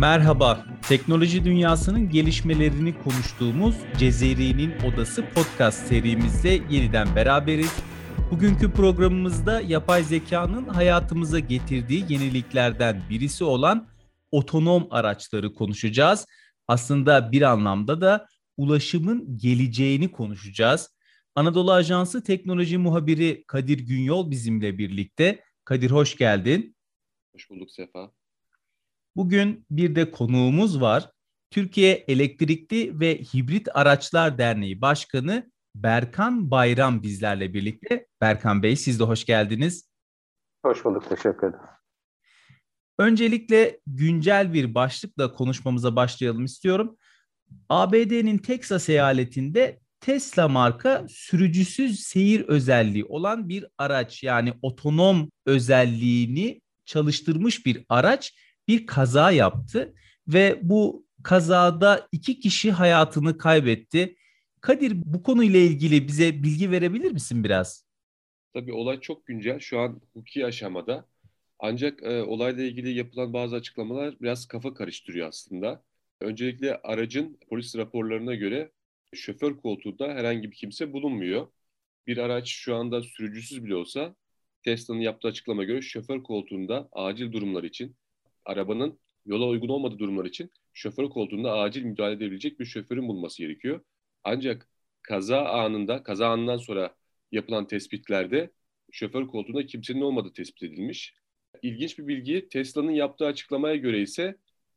Merhaba, teknoloji dünyasının gelişmelerini konuştuğumuz Cezeri'nin Odası podcast serimizde yeniden beraberiz. Bugünkü programımızda yapay zekanın hayatımıza getirdiği yeniliklerden birisi olan otonom araçları konuşacağız. Aslında bir anlamda da ulaşımın geleceğini konuşacağız. Anadolu Ajansı teknoloji muhabiri Kadir Günyol bizimle birlikte. Kadir hoş geldin. Hoş bulduk Sefa. Bugün bir de konuğumuz var. Türkiye Elektrikli ve Hibrit Araçlar Derneği Başkanı Berkan Bayram bizlerle birlikte. Berkan Bey siz de hoş geldiniz. Hoş bulduk, teşekkür ederim. Öncelikle güncel bir başlıkla konuşmamıza başlayalım istiyorum. ABD'nin Texas eyaletinde Tesla marka sürücüsüz seyir özelliği olan bir araç yani otonom özelliğini çalıştırmış bir araç bir kaza yaptı ve bu kazada iki kişi hayatını kaybetti. Kadir bu konuyla ilgili bize bilgi verebilir misin biraz? Tabii olay çok güncel. Şu an hukuki aşamada. Ancak e, olayla ilgili yapılan bazı açıklamalar biraz kafa karıştırıyor aslında. Öncelikle aracın polis raporlarına göre şoför koltuğunda herhangi bir kimse bulunmuyor. Bir araç şu anda sürücüsüz bile olsa Tesla'nın yaptığı açıklama göre şoför koltuğunda acil durumlar için arabanın yola uygun olmadığı durumlar için şoför koltuğunda acil müdahale edebilecek bir şoförün bulunması gerekiyor. Ancak kaza anında, kaza anından sonra yapılan tespitlerde şoför koltuğunda kimsenin olmadığı tespit edilmiş. İlginç bir bilgi Tesla'nın yaptığı açıklamaya göre ise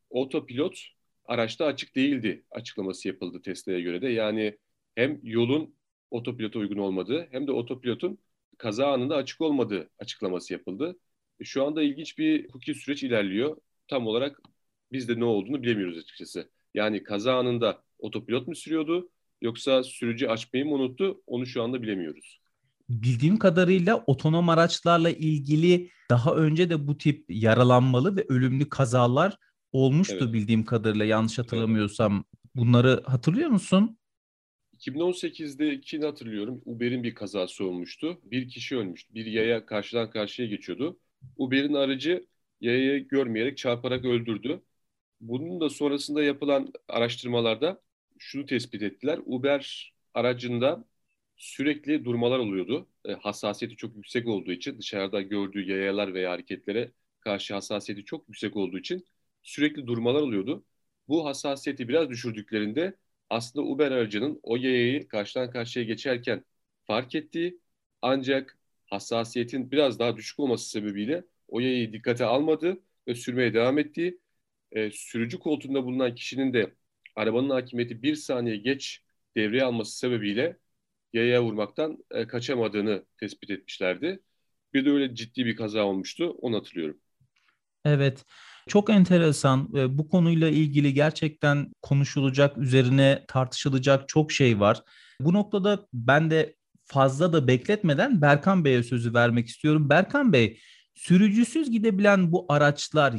otopilot araçta açık değildi açıklaması yapıldı Tesla'ya göre de. Yani hem yolun otopilota uygun olmadığı hem de otopilotun kaza anında açık olmadığı açıklaması yapıldı. Şu anda ilginç bir hukuki süreç ilerliyor. Tam olarak biz de ne olduğunu bilemiyoruz açıkçası. Yani kaza anında otopilot mu sürüyordu yoksa sürücü açmayı mı unuttu onu şu anda bilemiyoruz. Bildiğim kadarıyla otonom araçlarla ilgili daha önce de bu tip yaralanmalı ve ölümlü kazalar olmuştu evet. bildiğim kadarıyla yanlış hatırlamıyorsam. Bunları hatırlıyor musun? 2018'de ikini hatırlıyorum. Uber'in bir kazası olmuştu. Bir kişi ölmüştü. Bir yaya karşıdan karşıya geçiyordu. Uber'in aracı yayayı görmeyerek çarparak öldürdü. Bunun da sonrasında yapılan araştırmalarda şunu tespit ettiler. Uber aracında sürekli durmalar oluyordu. E, hassasiyeti çok yüksek olduğu için dışarıda gördüğü yayalar veya hareketlere karşı hassasiyeti çok yüksek olduğu için sürekli durmalar oluyordu. Bu hassasiyeti biraz düşürdüklerinde aslında Uber aracının o yayayı karşıdan karşıya geçerken fark ettiği ancak hassasiyetin biraz daha düşük olması sebebiyle o yayayı dikkate almadı ve sürmeye devam etti. E, sürücü koltuğunda bulunan kişinin de arabanın hakimiyeti bir saniye geç devreye alması sebebiyle yaya vurmaktan e, kaçamadığını tespit etmişlerdi. Bir de öyle ciddi bir kaza olmuştu, onu hatırlıyorum. Evet, çok enteresan. Bu konuyla ilgili gerçekten konuşulacak, üzerine tartışılacak çok şey var. Bu noktada ben de fazla da bekletmeden Berkan Bey'e sözü vermek istiyorum. Berkan Bey, sürücüsüz gidebilen bu araçlar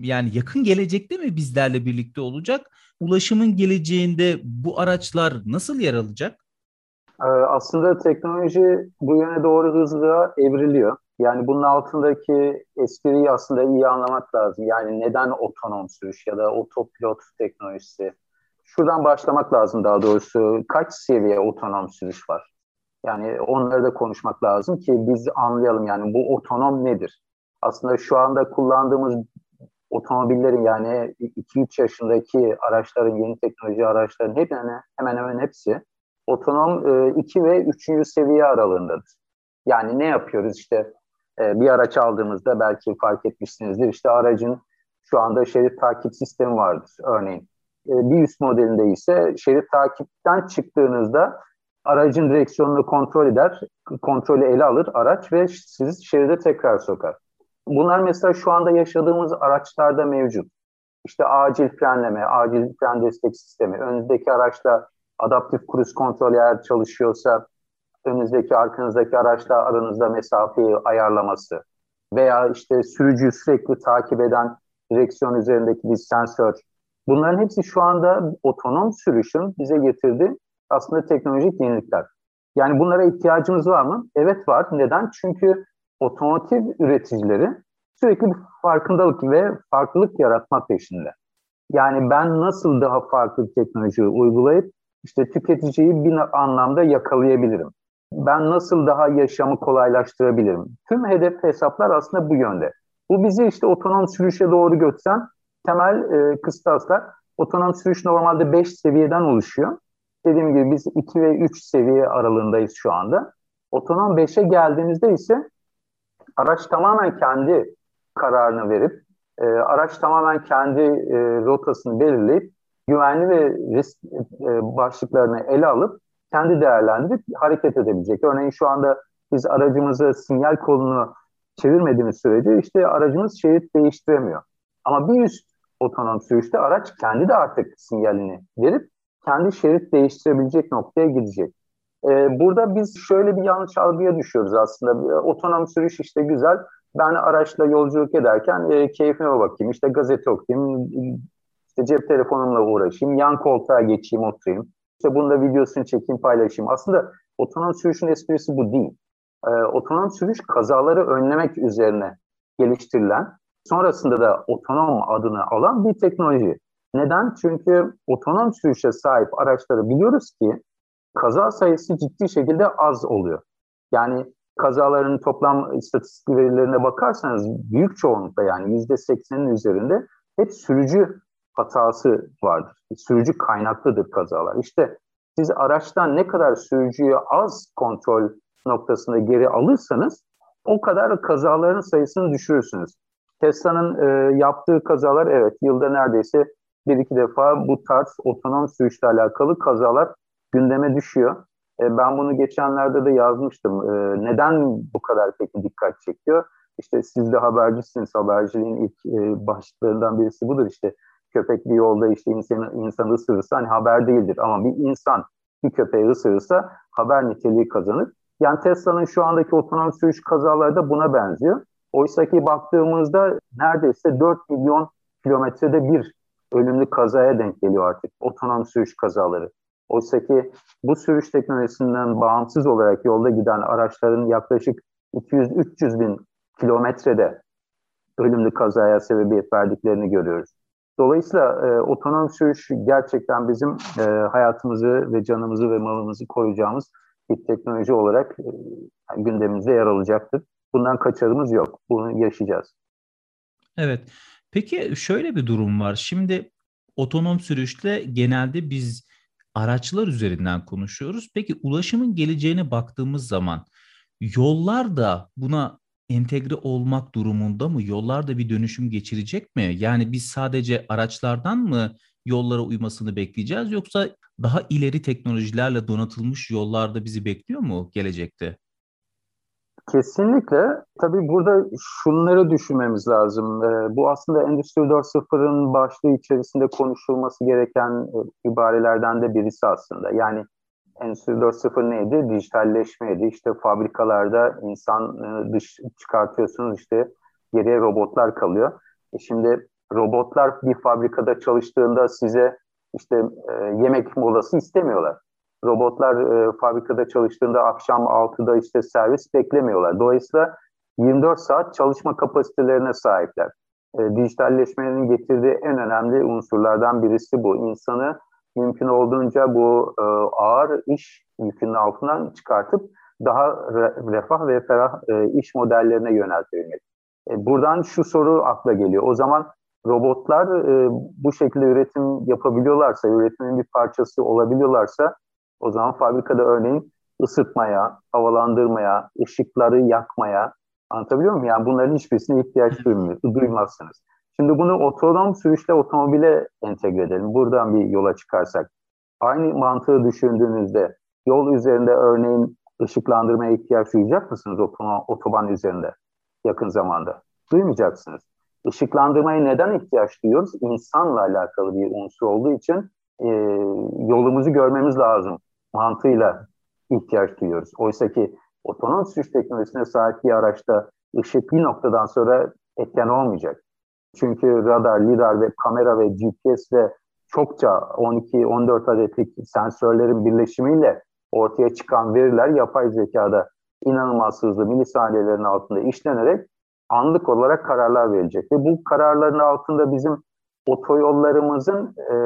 yani yakın gelecekte mi bizlerle birlikte olacak? Ulaşımın geleceğinde bu araçlar nasıl yer alacak? Ee, aslında teknoloji bu yöne doğru hızlı evriliyor. Yani bunun altındaki espriyi aslında iyi anlamak lazım. Yani neden otonom sürüş ya da otopilot teknolojisi? Şuradan başlamak lazım daha doğrusu. Kaç seviye otonom sürüş var? Yani onları da konuşmak lazım ki biz anlayalım yani bu otonom nedir? Aslında şu anda kullandığımız otomobillerin yani 2-3 yaşındaki araçların, yeni teknoloji araçların hep hemen hemen hepsi otonom 2 e, ve 3. seviye aralığındadır. Yani ne yapıyoruz işte e, bir araç aldığımızda belki fark etmişsinizdir işte aracın şu anda şerit takip sistemi vardır örneğin. E, bir üst modelinde ise şerit takipten çıktığınızda aracın direksiyonunu kontrol eder, kontrolü ele alır araç ve sizi şeride tekrar sokar. Bunlar mesela şu anda yaşadığımız araçlarda mevcut. İşte acil frenleme, acil fren destek sistemi, önünüzdeki araçta adaptif cruise kontrol eğer çalışıyorsa önünüzdeki arkanızdaki araçla aranızda mesafeyi ayarlaması veya işte sürücüyü sürekli takip eden direksiyon üzerindeki bir sensör. Bunların hepsi şu anda otonom sürüşün bize getirdiği aslında teknolojik yenilikler. Yani bunlara ihtiyacımız var mı? Evet var. Neden? Çünkü otomotiv üreticileri sürekli bir farkındalık ve farklılık yaratma peşinde. Yani ben nasıl daha farklı teknoloji uygulayıp işte tüketiciyi bir anlamda yakalayabilirim? Ben nasıl daha yaşamı kolaylaştırabilirim? Tüm hedef hesaplar aslında bu yönde. Bu bizi işte otonom sürüşe doğru götüren temel e, kıstaslar. Otonom sürüş normalde 5 seviyeden oluşuyor. Dediğim gibi biz 2 ve 3 seviye aralığındayız şu anda. Otonom 5'e geldiğimizde ise araç tamamen kendi kararını verip, e, araç tamamen kendi e, rotasını belirleyip, güvenli ve risk e, başlıklarını ele alıp, kendi değerlendirip hareket edebilecek. Örneğin şu anda biz aracımızı sinyal kolunu çevirmediğimiz sürece işte aracımız şerit değiştiremiyor. Ama bir üst otonom sürüşte araç kendi de artık sinyalini verip kendi şerit değiştirebilecek noktaya gidecek. Ee, burada biz şöyle bir yanlış algıya düşüyoruz aslında. Otonom sürüş işte güzel. Ben araçla yolculuk ederken e, keyfime bakayım. İşte gazete okuyayım, işte cep telefonumla uğraşayım, yan koltuğa geçeyim, oturayım. İşte bunda videosunu çekeyim, paylaşayım. Aslında otonom sürüşün esprisi bu değil. Ee, otonom sürüş kazaları önlemek üzerine geliştirilen, sonrasında da otonom adını alan bir teknoloji. Neden? Çünkü otonom sürüşe sahip araçları biliyoruz ki kaza sayısı ciddi şekilde az oluyor. Yani kazaların toplam istatistik verilerine bakarsanız büyük çoğunlukla yani yüzde seksenin üzerinde hep sürücü hatası vardır. Sürücü kaynaklıdır kazalar. İşte siz araçtan ne kadar sürücüyü az kontrol noktasında geri alırsanız o kadar kazaların sayısını düşürürsünüz. Tesla'nın e, yaptığı kazalar evet yılda neredeyse bir iki defa bu tarz otonom sürüşle alakalı kazalar gündeme düşüyor. E, ben bunu geçenlerde de yazmıştım. E, neden bu kadar peki dikkat çekiyor? İşte siz de habercisiniz. Haberciliğin ilk e, başlıklarından birisi budur. İşte köpek bir yolda işte insanı, insanı ısırırsa hani haber değildir. Ama bir insan bir köpeği ısırırsa haber niteliği kazanır. Yani Tesla'nın şu andaki otonom sürüş kazaları da buna benziyor. Oysa ki baktığımızda neredeyse 4 milyon kilometrede bir ölümlü kazaya denk geliyor artık otonom sürüş kazaları. Oysa ki bu sürüş teknolojisinden bağımsız olarak yolda giden araçların yaklaşık 200-300 bin kilometrede ölümlü kazaya sebebiyet verdiklerini görüyoruz. Dolayısıyla e, otonom sürüş gerçekten bizim e, hayatımızı ve canımızı ve malımızı koruyacağımız bir teknoloji olarak e, gündemimizde yer alacaktır. Bundan kaçarımız yok. Bunu yaşayacağız. Evet. Peki şöyle bir durum var. Şimdi otonom sürüşle genelde biz araçlar üzerinden konuşuyoruz. Peki ulaşımın geleceğine baktığımız zaman yollar da buna entegre olmak durumunda mı? Yollar da bir dönüşüm geçirecek mi? Yani biz sadece araçlardan mı yollara uymasını bekleyeceğiz yoksa daha ileri teknolojilerle donatılmış yollarda bizi bekliyor mu gelecekte? Kesinlikle. Tabii burada şunları düşünmemiz lazım. Ee, bu aslında Endüstri 4.0'ın başlığı içerisinde konuşulması gereken e, ibarelerden de birisi aslında. Yani Endüstri 4.0 neydi? Dijitalleşmeydi. İşte fabrikalarda insan e, dış çıkartıyorsunuz işte geriye robotlar kalıyor. E şimdi robotlar bir fabrikada çalıştığında size işte e, yemek molası istemiyorlar. Robotlar e, fabrikada çalıştığında akşam 6'da işte servis beklemiyorlar. Dolayısıyla 24 saat çalışma kapasitelerine sahipler. E, dijitalleşmenin getirdiği en önemli unsurlardan birisi bu. İnsanı mümkün olduğunca bu e, ağır iş yükünün altından çıkartıp daha re, refah ve ferah e, iş modellerine yöneltebilmek. E, buradan şu soru akla geliyor. O zaman robotlar e, bu şekilde üretim yapabiliyorlarsa, üretimin bir parçası olabiliyorlarsa o zaman fabrikada örneğin ısıtmaya, havalandırmaya, ışıkları yakmaya anlatabiliyor muyum? Yani bunların hiçbirisine ihtiyaç duymazsınız. Şimdi bunu otonom sürüşle otomobile entegre edelim. Buradan bir yola çıkarsak. Aynı mantığı düşündüğünüzde yol üzerinde örneğin ışıklandırmaya ihtiyaç duyacak mısınız otoban üzerinde yakın zamanda? Duymayacaksınız. Işıklandırmaya neden ihtiyaç duyuyoruz? İnsanla alakalı bir unsur olduğu için e, yolumuzu görmemiz lazım mantığıyla ihtiyaç duyuyoruz. Oysa ki otonom sürüş teknolojisine sahip bir araçta ışık bir noktadan sonra etken olmayacak. Çünkü radar, lidar ve kamera ve GPS ve çokça 12-14 adetlik sensörlerin birleşimiyle ortaya çıkan veriler yapay zekada inanılmaz hızlı milisaniyelerin altında işlenerek anlık olarak kararlar verecek. Ve bu kararların altında bizim otoyollarımızın e,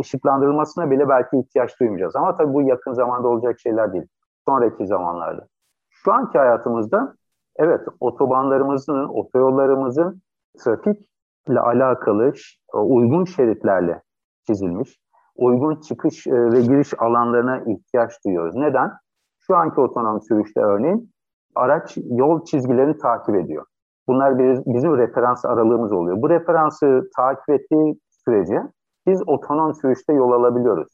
ışıklandırılmasına bile belki ihtiyaç duymayacağız. Ama tabii bu yakın zamanda olacak şeyler değil. Sonraki zamanlarda. Şu anki hayatımızda evet otobanlarımızın, otoyollarımızın trafikle alakalı e, uygun şeritlerle çizilmiş, uygun çıkış e, ve giriş alanlarına ihtiyaç duyuyoruz. Neden? Şu anki otonom sürüşte örneğin araç yol çizgilerini takip ediyor. Bunlar bizim referans aralığımız oluyor. Bu referansı takip ettiği sürece biz otonom sürüşte yol alabiliyoruz.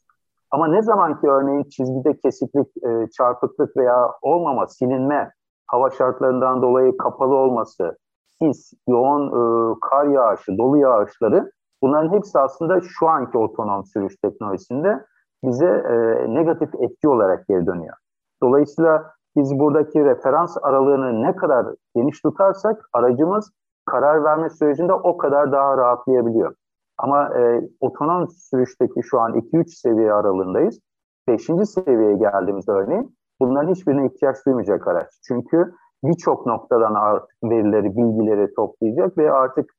Ama ne zaman ki örneğin çizgide kesiklik, e, çarpıklık veya olmama, silinme, hava şartlarından dolayı kapalı olması, sis, yoğun e, kar yağışı, dolu yağışları bunların hepsi aslında şu anki otonom sürüş teknolojisinde bize e, negatif etki olarak geri dönüyor. Dolayısıyla biz buradaki referans aralığını ne kadar geniş tutarsak aracımız karar verme sürecinde o kadar daha rahatlayabiliyor. Ama e, otonom sürüşteki şu an 2-3 seviye aralığındayız. 5. seviyeye geldiğimizde örneğin bunların hiçbirine ihtiyaç duymayacak araç. Çünkü birçok noktadan artık verileri, bilgileri toplayacak ve artık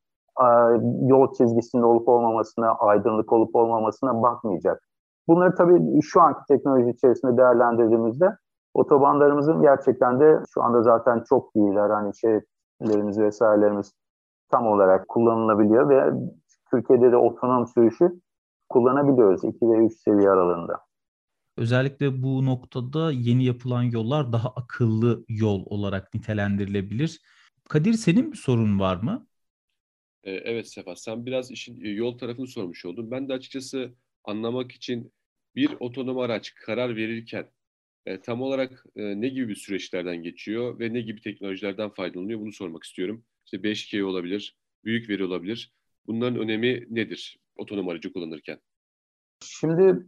yol çizgisinde olup olmamasına, aydınlık olup olmamasına bakmayacak. Bunları tabii şu anki teknoloji içerisinde değerlendirdiğimizde otobanlarımızın gerçekten de şu anda zaten çok iyiler. Hani şeritlerimiz vesairelerimiz tam olarak kullanılabiliyor ve Türkiye'de de otonom sürüşü kullanabiliyoruz 2 ve 3 seviye aralığında. Özellikle bu noktada yeni yapılan yollar daha akıllı yol olarak nitelendirilebilir. Kadir senin bir sorun var mı? Ee, evet Sefa, sen biraz işin e, yol tarafını sormuş oldun. Ben de açıkçası anlamak için bir otonom araç karar verirken e, tam olarak e, ne gibi süreçlerden geçiyor ve ne gibi teknolojilerden faydalanıyor bunu sormak istiyorum. İşte 5G olabilir, büyük veri olabilir. Bunların önemi nedir otonom aracı kullanırken? Şimdi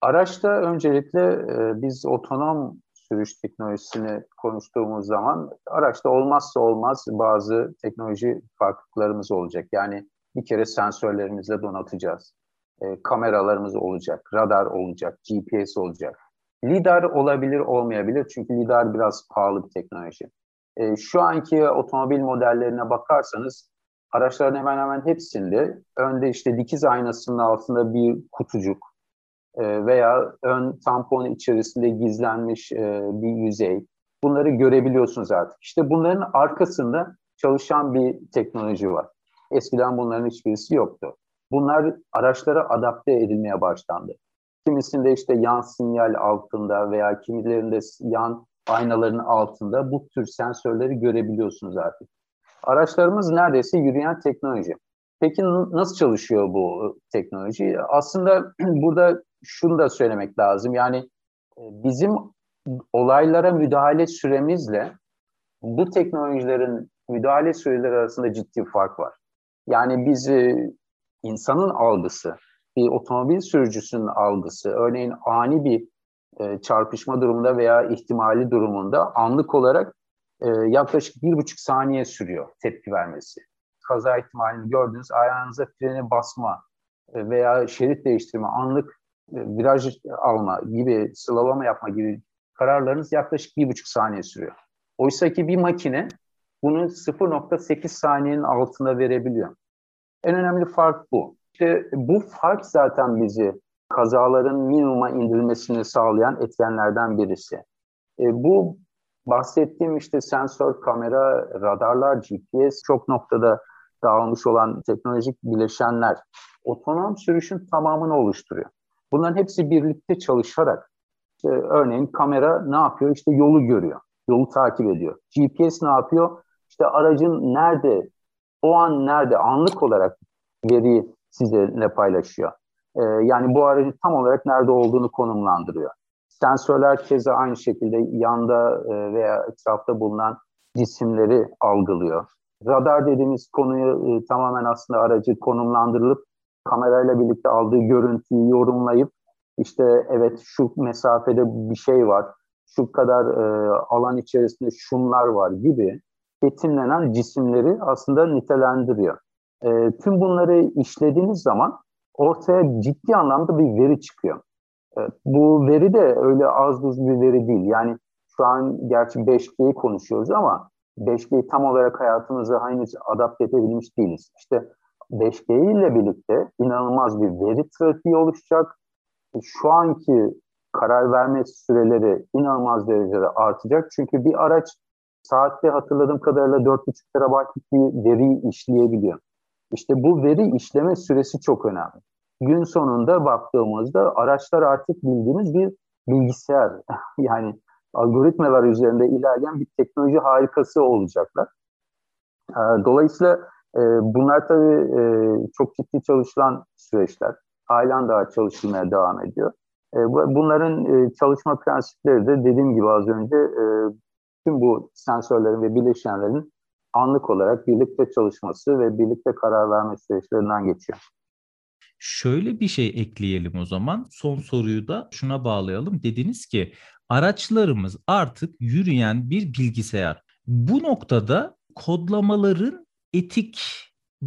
araçta öncelikle e, biz otonom sürüş teknolojisini konuştuğumuz zaman araçta olmazsa olmaz bazı teknoloji farklılıklarımız olacak. Yani bir kere sensörlerimizle donatacağız. E, kameralarımız olacak, radar olacak, GPS olacak. LIDAR olabilir, olmayabilir çünkü LIDAR biraz pahalı bir teknoloji. E, şu anki otomobil modellerine bakarsanız araçların hemen hemen hepsinde önde işte dikiz aynasının altında bir kutucuk e, veya ön tampon içerisinde gizlenmiş e, bir yüzey. Bunları görebiliyorsunuz artık. İşte bunların arkasında çalışan bir teknoloji var. Eskiden bunların hiçbirisi yoktu. Bunlar araçlara adapte edilmeye başlandı. Kimisinde işte yan sinyal altında veya kimilerinde yan aynaların altında bu tür sensörleri görebiliyorsunuz artık. Araçlarımız neredeyse yürüyen teknoloji. Peki nasıl çalışıyor bu teknoloji? Aslında burada şunu da söylemek lazım. Yani e, bizim olaylara müdahale süremizle bu teknolojilerin müdahale süreleri arasında ciddi bir fark var. Yani biz e, insanın algısı, bir otomobil sürücüsünün algısı, örneğin ani bir e, çarpışma durumunda veya ihtimali durumunda anlık olarak e, yaklaşık bir buçuk saniye sürüyor tepki vermesi. Kaza ihtimalini gördünüz, ayağınıza freni basma e, veya şerit değiştirme, anlık e, viraj alma gibi, slalama yapma gibi kararlarınız yaklaşık bir buçuk saniye sürüyor. Oysa ki bir makine bunu 0.8 saniyenin altında verebiliyor. En önemli fark bu. İşte bu fark zaten bizi kazaların minimuma indirilmesini sağlayan etkenlerden birisi. E, bu bahsettiğim işte sensör, kamera, radarlar, GPS çok noktada dağılmış olan teknolojik bileşenler otonom sürüşün tamamını oluşturuyor. Bunların hepsi birlikte çalışarak işte örneğin kamera ne yapıyor? İşte yolu görüyor. Yolu takip ediyor. GPS ne yapıyor? İşte aracın nerede, o an nerede anlık olarak veriyi sizinle paylaşıyor. E, yani bu aracın tam olarak nerede olduğunu konumlandırıyor. Sensörler keza aynı şekilde yanda e, veya etrafta bulunan cisimleri algılıyor. Radar dediğimiz konuyu e, tamamen aslında aracı konumlandırılıp kamerayla birlikte aldığı görüntüyü yorumlayıp işte evet şu mesafede bir şey var, şu kadar e, alan içerisinde şunlar var gibi betimlenen cisimleri aslında nitelendiriyor. E, tüm bunları işlediğiniz zaman ortaya ciddi anlamda bir veri çıkıyor. E, bu veri de öyle az buz bir veri değil. Yani şu an gerçi 5G'yi konuşuyoruz ama 5G'yi tam olarak hayatımıza henüz adapte edebilmiş değiliz. İşte 5G ile birlikte inanılmaz bir veri trafiği oluşacak. Şu anki karar verme süreleri inanılmaz derecede artacak. Çünkü bir araç saatte hatırladığım kadarıyla 4,5 terabaytlık bir veriyi işleyebiliyor. İşte bu veri işleme süresi çok önemli. Gün sonunda baktığımızda araçlar artık bildiğimiz bir bilgisayar. yani algoritmalar üzerinde ilerleyen bir teknoloji harikası olacaklar. Ee, dolayısıyla e, bunlar tabii e, çok ciddi çalışılan süreçler. Halen daha çalışılmaya devam ediyor. E, bunların çalışma prensipleri de dediğim gibi az önce tüm bu sensörlerin ve bileşenlerin anlık olarak birlikte çalışması ve birlikte karar verme süreçlerinden geçiyor. Şöyle bir şey ekleyelim o zaman. Son soruyu da şuna bağlayalım. Dediniz ki araçlarımız artık yürüyen bir bilgisayar. Bu noktada kodlamaların etik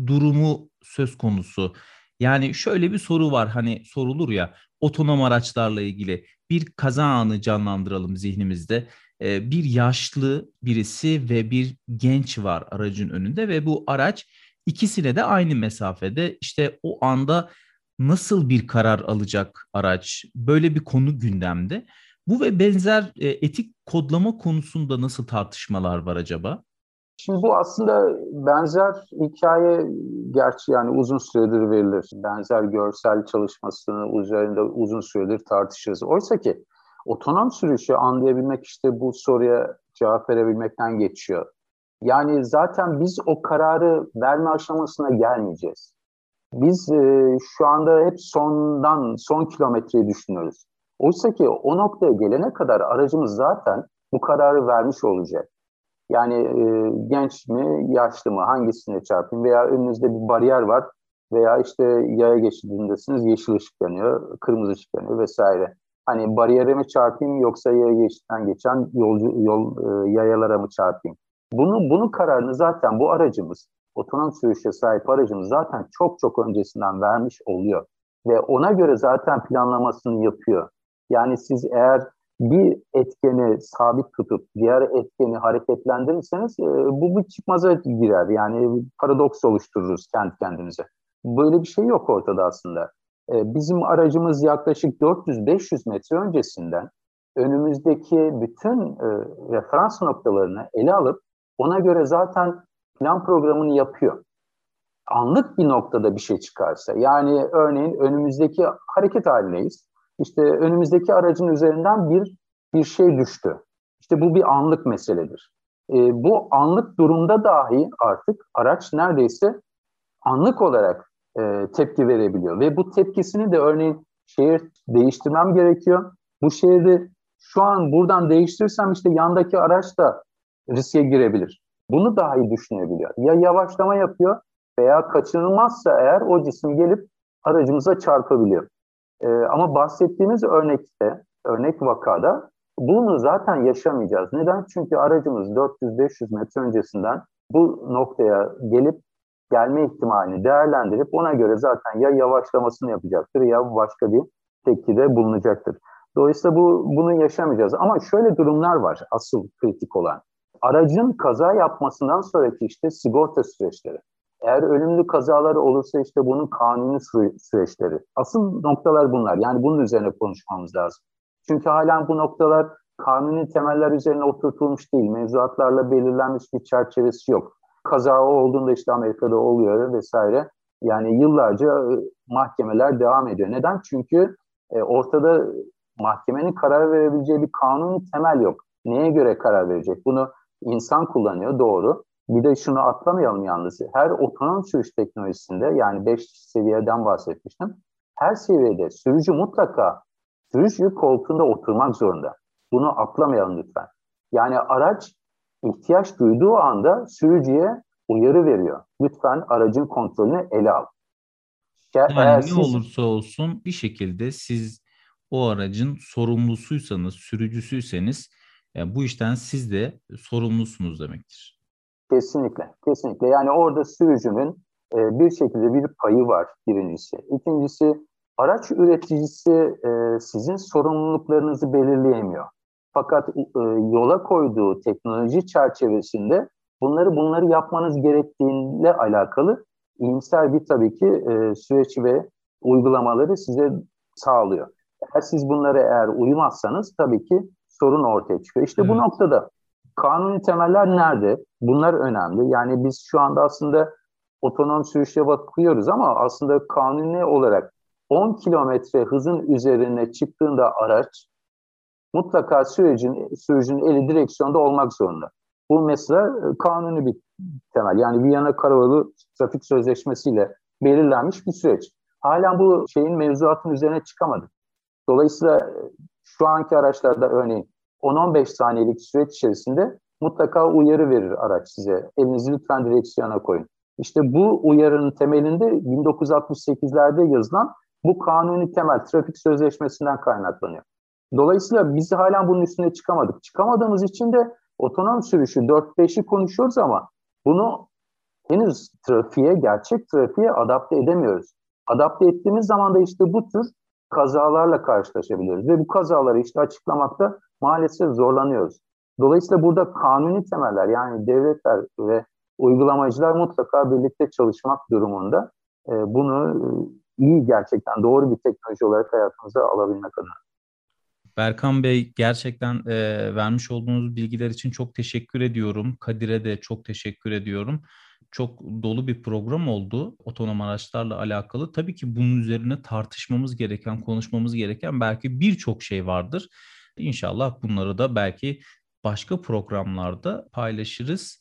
durumu söz konusu. Yani şöyle bir soru var hani sorulur ya otonom araçlarla ilgili bir kaza anı canlandıralım zihnimizde. Ee, bir yaşlı birisi ve bir genç var aracın önünde ve bu araç ikisine de aynı mesafede işte o anda nasıl bir karar alacak araç? Böyle bir konu gündemde. Bu ve benzer e, etik kodlama konusunda nasıl tartışmalar var acaba? Şimdi bu aslında benzer hikaye gerçi yani uzun süredir verilir. Benzer görsel çalışmasını üzerinde uzun süredir tartışırız. Oysa ki otonom sürüşü anlayabilmek işte bu soruya cevap verebilmekten geçiyor. Yani zaten biz o kararı verme aşamasına gelmeyeceğiz. Biz e, şu anda hep sondan, son kilometreyi düşünüyoruz. Oysa ki o noktaya gelene kadar aracımız zaten bu kararı vermiş olacak. Yani e, genç mi, yaşlı mı, hangisine çarpayım veya önünüzde bir bariyer var veya işte yaya geçidindesiniz, yeşil ışık yanıyor, kırmızı ışık yanıyor vesaire. Hani bariyere mi çarpayım yoksa yaya geçitten geçen yolcu yol e, yayalara mı çarpayım? Bunu bunun kararını zaten bu aracımız, otonom sürüşe sahip aracımız zaten çok çok öncesinden vermiş oluyor ve ona göre zaten planlamasını yapıyor. Yani siz eğer bir etkeni sabit tutup diğer etkeni hareketlendirirseniz e, bu bir çıkmaza girer. Yani paradoks oluştururuz kendi kendimize. Böyle bir şey yok ortada aslında. E, bizim aracımız yaklaşık 400-500 metre öncesinden önümüzdeki bütün referans noktalarını ele alıp ona göre zaten plan programını yapıyor. Anlık bir noktada bir şey çıkarsa yani örneğin önümüzdeki hareket halindeyiz işte önümüzdeki aracın üzerinden bir bir şey düştü. İşte bu bir anlık meseledir. E, bu anlık durumda dahi artık araç neredeyse anlık olarak e, tepki verebiliyor. Ve bu tepkisini de örneğin şehir değiştirmem gerekiyor. Bu şehri şu an buradan değiştirirsem işte yandaki araç da riske girebilir. Bunu dahi düşünebiliyor. Ya yavaşlama yapıyor veya kaçınılmazsa eğer o cisim gelip aracımıza çarpabiliyor. E, ama bahsettiğimiz örnekte, örnek vakada bunu zaten yaşamayacağız. Neden? Çünkü aracımız 400-500 metre öncesinden bu noktaya gelip gelme ihtimalini değerlendirip ona göre zaten ya yavaşlamasını yapacaktır ya başka bir tepkide bulunacaktır. Dolayısıyla bu bunu yaşamayacağız. Ama şöyle durumlar var asıl kritik olan. Aracın kaza yapmasından sonraki işte sigorta süreçleri. Eğer ölümlü kazalar olursa işte bunun kanuni süreçleri. Asıl noktalar bunlar. Yani bunun üzerine konuşmamız lazım. Çünkü halen bu noktalar kanuni temeller üzerine oturtulmuş değil. Mevzuatlarla belirlenmiş bir çerçevesi yok. Kaza olduğunda işte Amerika'da oluyor vesaire. Yani yıllarca e, mahkemeler devam ediyor. Neden? Çünkü e, ortada mahkemenin karar verebileceği bir kanuni temel yok. Neye göre karar verecek? Bunu insan kullanıyor doğru. Bir de şunu atlamayalım yalnız. Her otonom sürüş teknolojisinde yani 5 seviyeden bahsetmiştim. Her seviyede sürücü mutlaka sürücü koltuğunda oturmak zorunda. Bunu atlamayalım lütfen. Yani araç ihtiyaç duyduğu anda sürücüye uyarı veriyor. Lütfen aracın kontrolünü ele al. Yani Eğer ne siz... olursa olsun bir şekilde siz o aracın sorumlusuysanız, sürücüsüyseniz yani bu işten siz de sorumlusunuz demektir. Kesinlikle, kesinlikle. Yani orada sürücünün e, bir şekilde bir payı var birincisi. İkincisi araç üreticisi e, sizin sorumluluklarınızı belirleyemiyor. Fakat e, yola koyduğu teknoloji çerçevesinde bunları bunları yapmanız gerektiğiyle alakalı iyimser bir tabii ki e, süreç ve uygulamaları size sağlıyor. Eğer siz bunlara eğer uymazsanız tabii ki sorun ortaya çıkıyor. İşte evet. bu noktada kanuni temeller nerede? Bunlar önemli. Yani biz şu anda aslında otonom sürüşe bakıyoruz ama aslında kanuni olarak 10 kilometre hızın üzerine çıktığında araç mutlaka sürecin sürücünün eli direksiyonda olmak zorunda. Bu mesela e, kanuni bir temel. Yani Viyana Karayolu Trafik Sözleşmesi ile belirlenmiş bir süreç. Hala bu şeyin mevzuatın üzerine çıkamadık. Dolayısıyla e, şu anki araçlarda örneğin 10-15 saniyelik süreç içerisinde mutlaka uyarı verir araç size. Elinizi lütfen direksiyona koyun. İşte bu uyarının temelinde 1968'lerde yazılan bu kanuni temel trafik sözleşmesinden kaynaklanıyor. Dolayısıyla biz hala bunun üstüne çıkamadık. Çıkamadığımız için de otonom sürüşü 4-5'i konuşuyoruz ama bunu henüz trafiğe, gerçek trafiğe adapte edemiyoruz. Adapte ettiğimiz zaman da işte bu tür kazalarla karşılaşabiliyoruz. Ve bu kazaları işte açıklamakta maalesef zorlanıyoruz. Dolayısıyla burada kanuni temeller yani devletler ve uygulamacılar mutlaka birlikte çalışmak durumunda e, bunu e, iyi gerçekten doğru bir teknoloji olarak hayatımıza alabilmek adına. Berkan Bey gerçekten e, vermiş olduğunuz bilgiler için çok teşekkür ediyorum. Kadir'e de çok teşekkür ediyorum. Çok dolu bir program oldu otonom araçlarla alakalı. Tabii ki bunun üzerine tartışmamız gereken, konuşmamız gereken belki birçok şey vardır. İnşallah bunları da belki başka programlarda paylaşırız.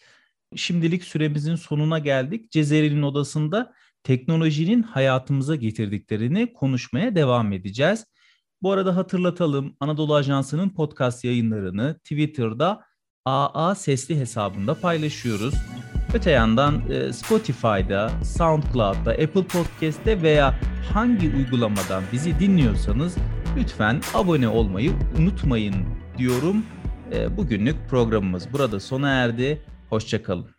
Şimdilik süremizin sonuna geldik. Cezeri'nin odasında teknolojinin hayatımıza getirdiklerini konuşmaya devam edeceğiz. Bu arada hatırlatalım Anadolu Ajansı'nın podcast yayınlarını Twitter'da AA Sesli hesabında paylaşıyoruz. Öte yandan e, Spotify'da, SoundCloud'da, Apple Podcast'te veya hangi uygulamadan bizi dinliyorsanız lütfen abone olmayı unutmayın diyorum. E, bugünlük programımız burada sona erdi. Hoşçakalın.